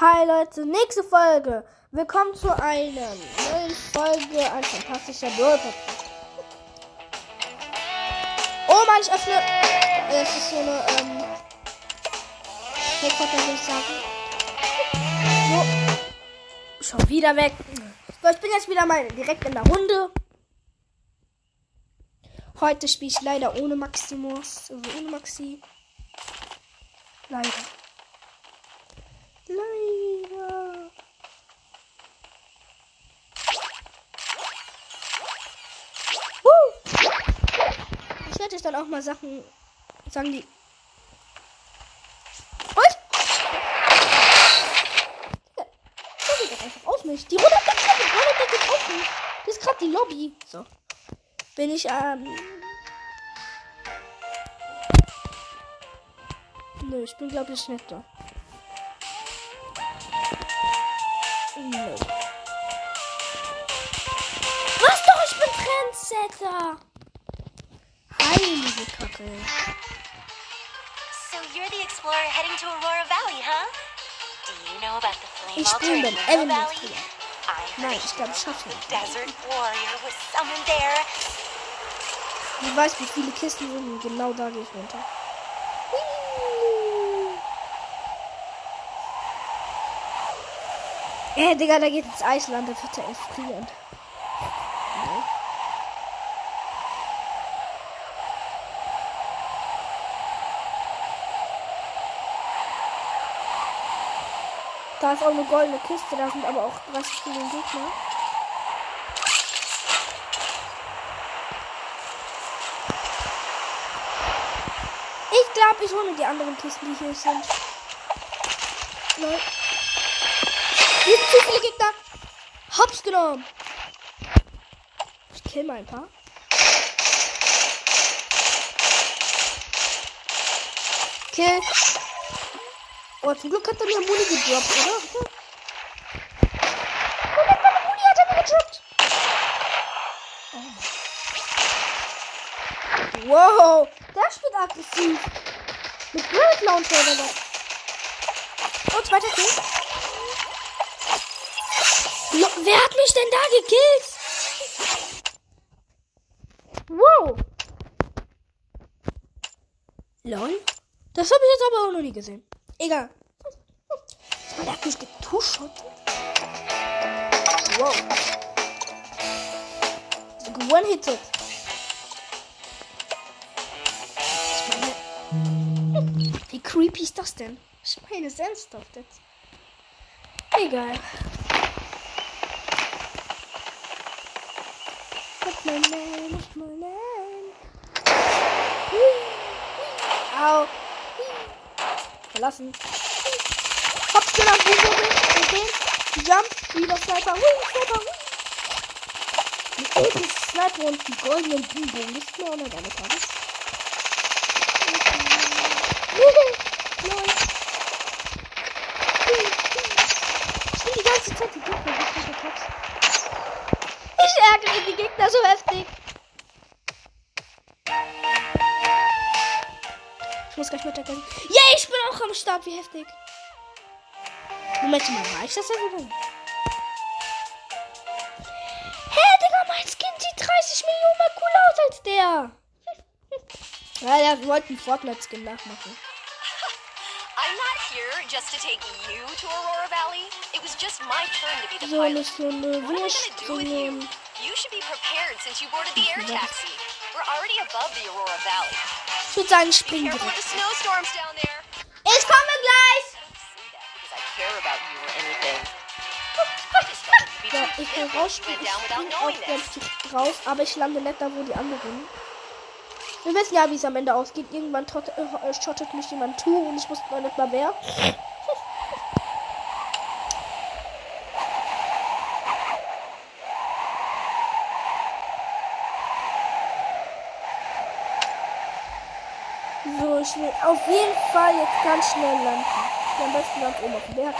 Hi Leute, nächste Folge. Willkommen zu einer neuen Folge ein fantastischer Brawl. Oh Mann, ich öffne. Es ist so eine, ähm. Fake würde ich sagen. So. Schon wieder weg. So, ich bin jetzt wieder mal direkt in der Runde. Heute spiele ich leider ohne Maximus. Also ohne Maxi. Leider. Ich dann auch mal Sachen sagen, die. Was? Der geht einfach auf mich. Die Runde geht geht auf mich. Das ist gerade die Lobby. So. Bin ich, ähm. Nö, ich bin glaube ich nicht da. Nö. Was doch, ich bin Trendsetter. Heilige Kacke. So you're the explorer heading to Aurora Valley, huh? Do you know about the flame Ich altar bin in beim Aurora Element Valley? Spieler. I heard Nein, ich glaube, ich hero, schaff's nicht. Desert Warrior was summoned there. Ich weiß, wie viele Kisten sind und genau da gehe ich runter. Äh, Digga, da geht ins Eisland, da wird er erfrieren. Da ist auch eine goldene Kiste, da sind aber auch 30 Millionen Gegner. Ich glaube, ich hole die anderen Kisten, die hier sind. Nein. Hier sind zu viele Gegner. Hops genommen. Ich kill mal ein paar. Kill. Oh, zum Glück hat er mir Muni gedroppt, oder? Oh, mit meiner Muni hat er mir gedroppt. Oh. Wow, der spielt aggressiv. Mit Great Launcher oder was? Oh, zweiter Kill. Wer hat mich denn da gekillt? Wow. Lol. Das habe ich jetzt aber auch noch nie gesehen. Egal. Der hat mich getuschert. Wow. One-hitted. Ich meine, wie creepy ist das denn? Ich meine, ernsthaft jetzt. Egal. My name? What's my name? Hui. Au. Verlassen. Genannt, boom, boom, boom. Okay. Jump, wieder Sniper. Hui, Sniper, hui. Die epische Sniper und die goldenen Boom, Das ist mir auch nicht eine Karte. Lol. Ich bin die ganze Zeit die Gegner gekriegt hab's. Ich ärgere die Gegner so heftig. Ich muss gleich weitergehen. Yeah, ich bin auch am Start. Wie heftig. Moment mal, war ich das ja wieder? Hä, Digga, mein Skin sieht 30 Millionen mal cooler aus als der. Ja, der wollte einen Fortnite-Skin nachmachen. I'm not here just to take you to Aurora Valley. It was just my turn to be the pilot. What am I gonna do with you? You should be prepared since you boarded the air taxi. We're already above the Aurora Valley. Ich würde sagen, ich Be careful direkt. the snowstorms down there. Too ich you rausspringen. Ich down without spring knowing auch ganz raus, aber ich lande nicht da, wo die anderen. Wir wissen ja, wie es am Ende ausgeht. Irgendwann tot, äh, schottet mich jemand zu und ich wusste noch nicht mal wer. So, ich will auf jeden Fall jetzt ganz schnell landen. Ja, am besten ganz oben auf dem Berg.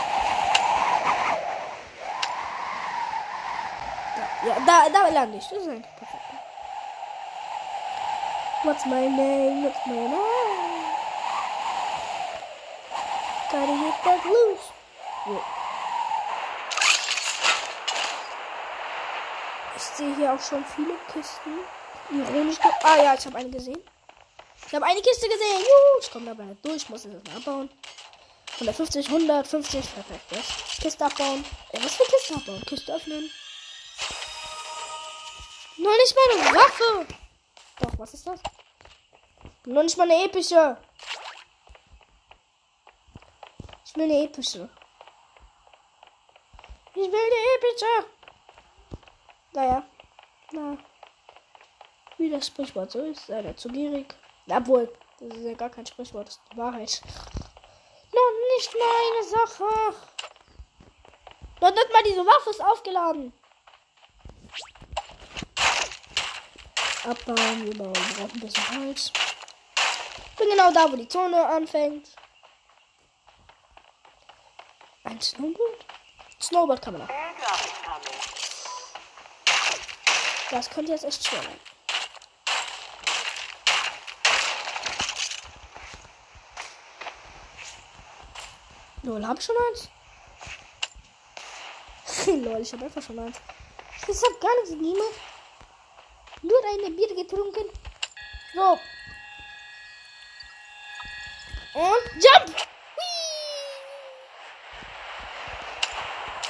Ja, da, da lande ich. Das ist eigentlich perfekt. What's my name? What's my name? Gotta hit that loose. Cool. Ich sehe hier auch schon viele Kisten. Ironisch. Ah ja, ich habe eine gesehen. Ich habe eine Kiste gesehen. Juhu, ich komme dabei nicht durch. Ich muss das mal abbauen. 150, 150. Perfekt. Kiste abbauen. Äh, was für Kiste abbauen? Kiste öffnen. Noch nicht mal Waffe. Doch, was ist das? Noch nicht mal eine epische. Ich will eine epische. Ich will eine epische. Naja. Na. Wie das Sprichwort so ist, sei zu gierig. Obwohl, das ist ja gar kein Sprichwort, das ist die Wahrheit. Noch nicht mal eine Sache. Noch nicht mal diese Waffe ist aufgeladen. Abbauen, wir brauchen ein bisschen Holz. Bin genau da, wo die Zone anfängt. Ein Snowboard? Snowboard kann man auch. Das könnte jetzt echt schwer werden. Lol, hab ich schon eins? Lol, ich hab einfach schon eins. Ich hab gar nichts niemand. Nur eine Bier getrunken. So. Und Jump! Whee!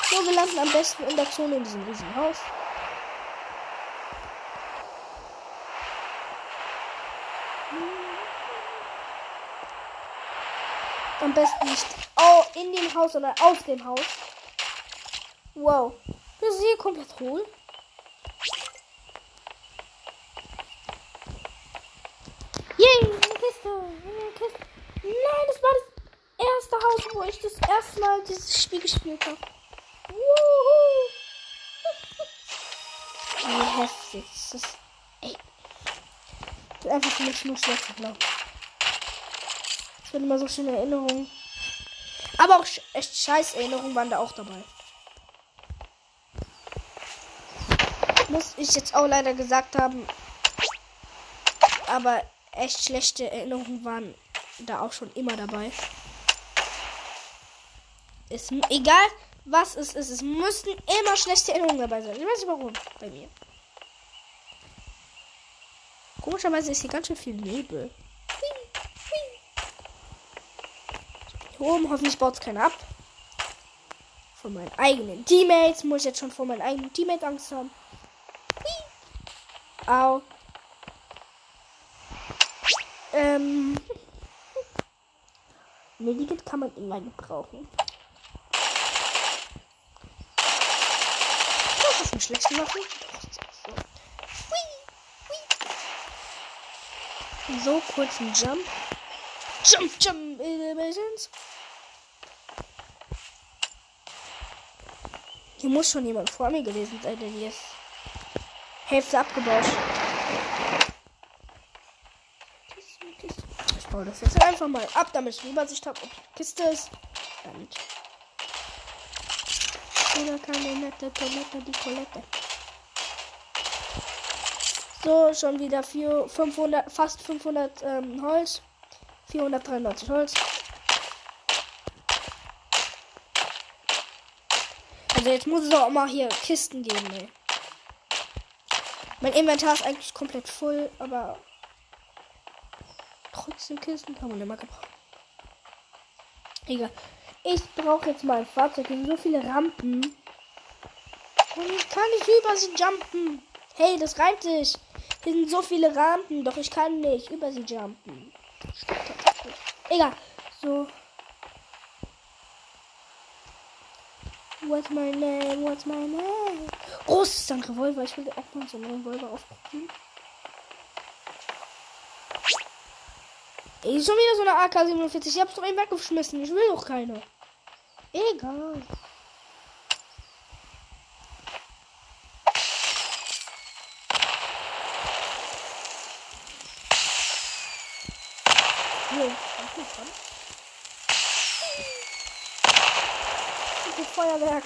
So, wir landen am besten in der Zone in diesem riesigen Haus. Am besten nicht in dem Haus, sondern aus dem Haus. Wow. Das ist hier komplett hohl. Yay, eine Kiste. Eine Kiste. Nein, das war das erste Haus, wo ich das erste Mal dieses Spiel gespielt habe. Wuhu. Wie heftig ist das? Ey. Das ist einfach für nur schwer zu glauben. Es sind immer so schöne Erinnerungen. Aber auch echt scheiß Erinnerungen waren da auch dabei. Muss ich jetzt auch leider gesagt haben. Aber echt schlechte Erinnerungen waren da auch schon immer dabei. Ist egal, was es ist, es müssten immer schlechte Erinnerungen dabei sein. Ich weiß nicht warum bei mir. Komischerweise ist hier ganz schön viel Nebel. Hier oben hoffentlich baut es keiner ab. Von meinen eigenen Teammates muss ich jetzt schon vor meinen eigenen Teammates Angst haben. Au. Ähm. Medikit kann man immer gebrauchen. Das ist eine schlechte Waffe. So. Kurzen Jump. Jump, jump, Innovations. Hier muss schon jemand vor mir gewesen sein, denn hier ist Hälfte abgebaut. Ich baue das jetzt einfach mal ab, damit ich eine Übersicht habe, ob die Kiste ist. Damit. Oder keine nette Toilette, die Toilette. So, schon wieder vier, 500, fast 500 ähm, Holz. 493 Holz. Also jetzt muss es auch mal hier Kisten geben, ey. Mein Inventar ist eigentlich komplett voll, aber trotzdem Kisten kann man immer gebrauchen. Egal. Ich brauche jetzt mal ein Fahrzeug. Sind so viele Rampen. Und ich kann nicht über sie jumpen. Hey, das reimt sich. Hier sind so viele Rampen, doch ich kann nicht über sie jumpen. Egal. So. What's my name? What's my name? Es ist ein Revolver. Ich will auch mal so einen Revolver ausprobieren. Ey, schon wieder so eine AK-47. Ich hab's doch eben weggeschmissen. Ich will doch keine. Egal. Jo, ganz gut, Feuerwerk.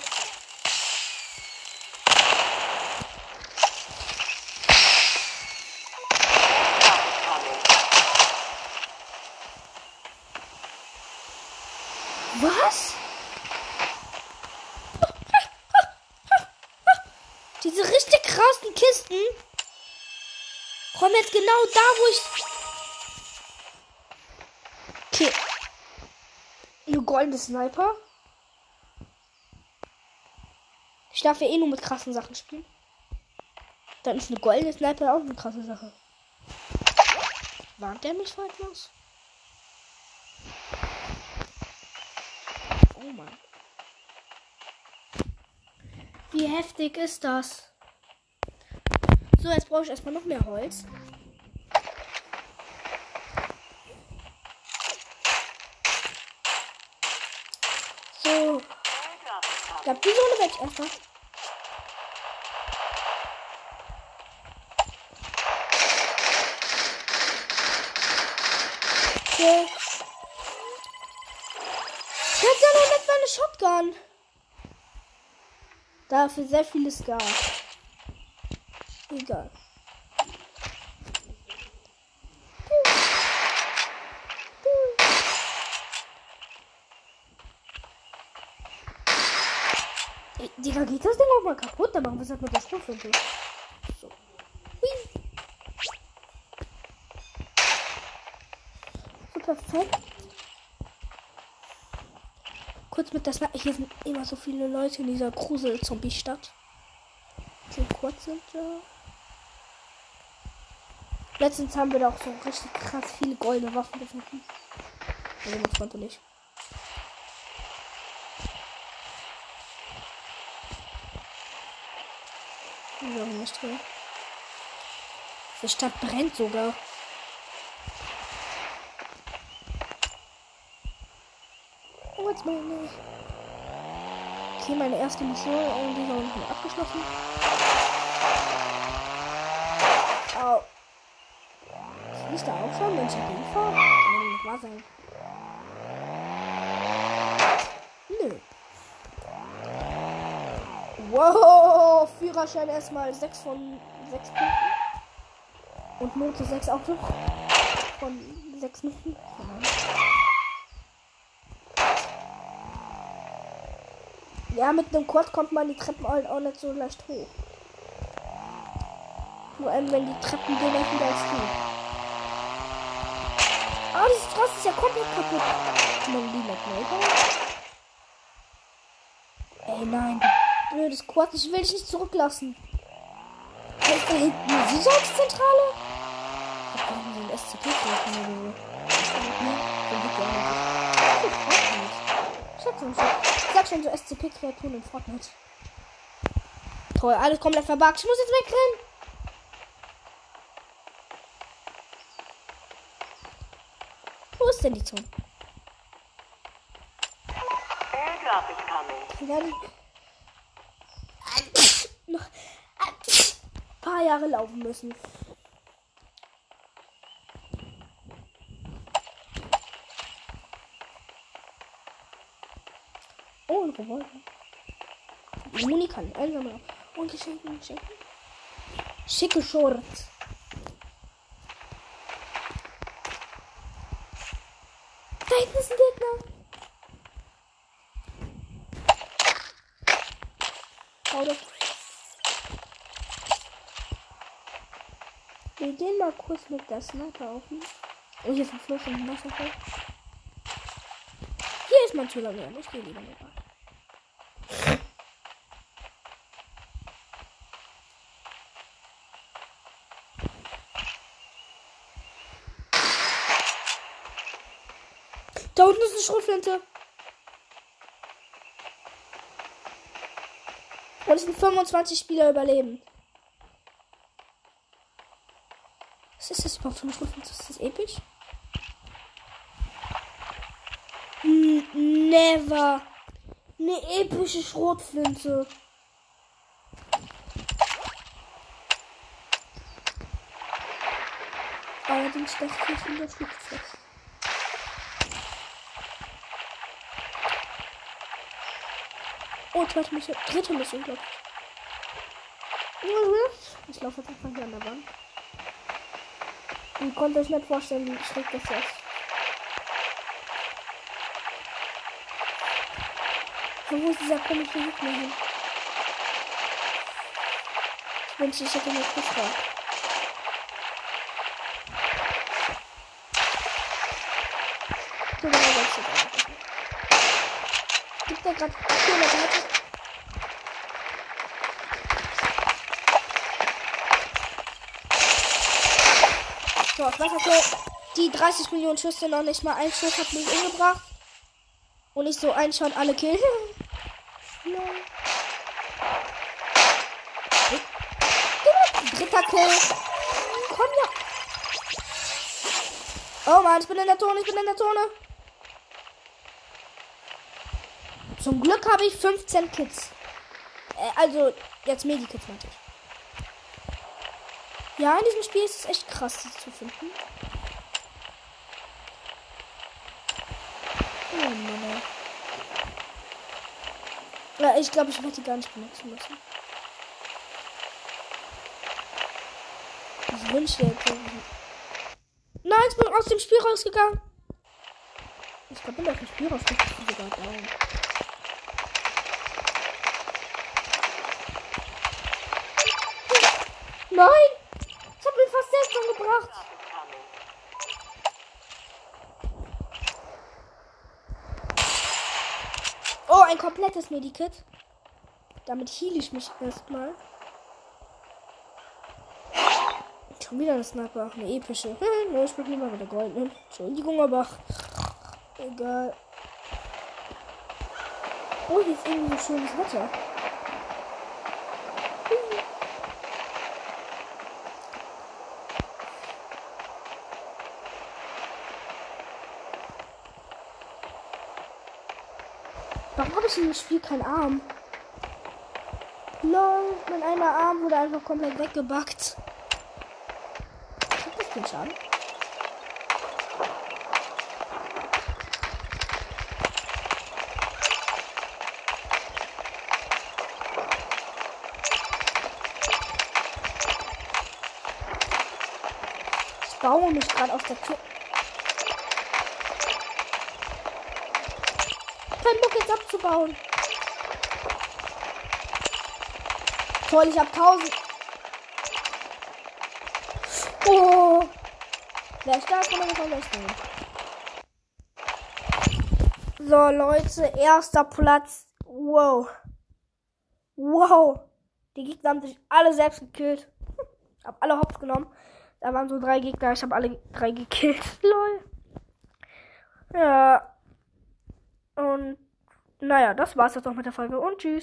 Was? krass, die Kisten kommen jetzt genau da, wo ich. Okay. Eine goldene Sniper. Ich darf ja eh nur mit krassen Sachen spielen. Dann ist eine goldene Sniper auch eine krasse Sache. Warnt der mich vor etwas? Oh Mann. Wie heftig ist das? So, jetzt brauche ich erstmal noch mehr Holz. So. Ich glaube, die Zone werde ich erstmal. Okay. Noch nicht meine Shotgun. Dafür sehr viele Scar. Egal. Ey, Digga, geht das Ding auch mal kaputt? Dann machen wir es halt mit der. So. Hui. So perfekt. Kurz mit das. Hier sind immer so viele Leute in dieser Grusel-Zombie-Stadt. So kurz sind da. Letztens haben wir da auch so richtig krass viele goldene Waffen gefunden. Also das konnte nicht. Ja, nicht drin. Die Stadt brennt sogar. Oh, jetzt meine. Okay, meine erste Mission irgendwie noch nicht abgeschlossen. Au. Ist da auch schon, wenn ich dagegen fahre? Kann nicht wahr sein. Nö. Wow, Führerschein erstmal 6 von 6 Punkten. Und Note 6 auch noch. Von 6 Minuten. Ja, mit einem Quad kommt man die Treppen halt auch nicht so leicht hoch. Vor allem, wenn die Treppen gehen wieder als du. Ah, diese Straße ist ja komplett kaputt. Man die noch? Ey, nein. Blödes Quad. Ich will dich nicht zurücklassen. Hey, ist da hinten eine Sicherheitszentrale? Ich hab da hinten ein SCP-Telefon oder so. Den ja. Ich hab so ein ich sag schon so SCP-Kreaturen in Fortnite. Toll, alles komplett verbuggt. Ich muss jetzt wegrennen. Wo ist denn die Zone? Airdrop is coming. Wir werden noch ein paar Jahre laufen müssen. Oh, ein Revolver. Muni kann einsammeln. Und Geschenke, Geschenke. Schicke Shorts. Da hinten ist ein Gegner. Hau doch. Wir gehen mal kurz mit der Sniper auf. Oh, hier ist ein Fluss und ein Wasserfall. Hier ist mein Schüler mehr. Ich gehe lieber rein. Da unten ist eine Schrotflinte. Und es sind 25 Spieler überleben. Das für eine Schrotflinte? Ist das episch? Never. Eine epische Schrotflinte. Allerdings dachte ich in der Flugzeug. Oh, zweite Mission. Dritte Mission, glaube ich. Ich laufe jetzt einfach hier an der Wand. Ich konnte euch nicht vorstellen, wie schräg das ist. Wo ist dieser komische Gegner hin? Ich wünschte, ich hätte mich gefragt. So, das ist einfach. Gibt der gerade hier in der? So, ich weiß okay, die 30 Millionen Schüsse noch nicht mal ein Schuss hat mich umgebracht. Und ich so ein Shot alle killen. Lol. Dritter Kill. Komm ja. Oh Mann, ich bin in der Zone, ich bin in der Zone. Zum Glück habe ich 15 Kids. Äh, also, jetzt Medikits meinte ich. Ja, in diesem Spiel ist es echt krass, die zu finden. Oh Mann. Ja, ich glaube, ich werde die gar nicht benutzen müssen. Ich irgendwie- Nein, ich bin aus dem Spiel rausgegangen. Ich glaube, bin aus dem Spiel rausgegangen. Ich. Nein! Ich habe ihn fast selbst umgebracht. Oh, ein komplettes Medikit. Damit heal ich mich erstmal. Schon wieder eine Sniper. Eine epische. Ich spiele lieber mit der goldenen. Entschuldigung, aber. Egal. Oh, hier ist irgendwie so schönes Wetter. Warum habe ich in dem Spiel keinen Arm? Lol, mein einer Arm wurde einfach komplett weggebackt. Kriegt das den Schaden? Ich baue mich gerade aus der Tür. Kein Bock jetzt abzubauen. Toll, ich hab 1000. Oh. Wer ist da? Kann man wegnehmen. So, Leute, erster Platz. Wow. Wow. Die Gegner haben sich alle selbst gekillt. Hab alle hops genommen. Da waren so drei Gegner. Ich habe alle drei gekillt. Lol. Ja. Und naja, das war's jetzt auch mit der Folge und tschüss.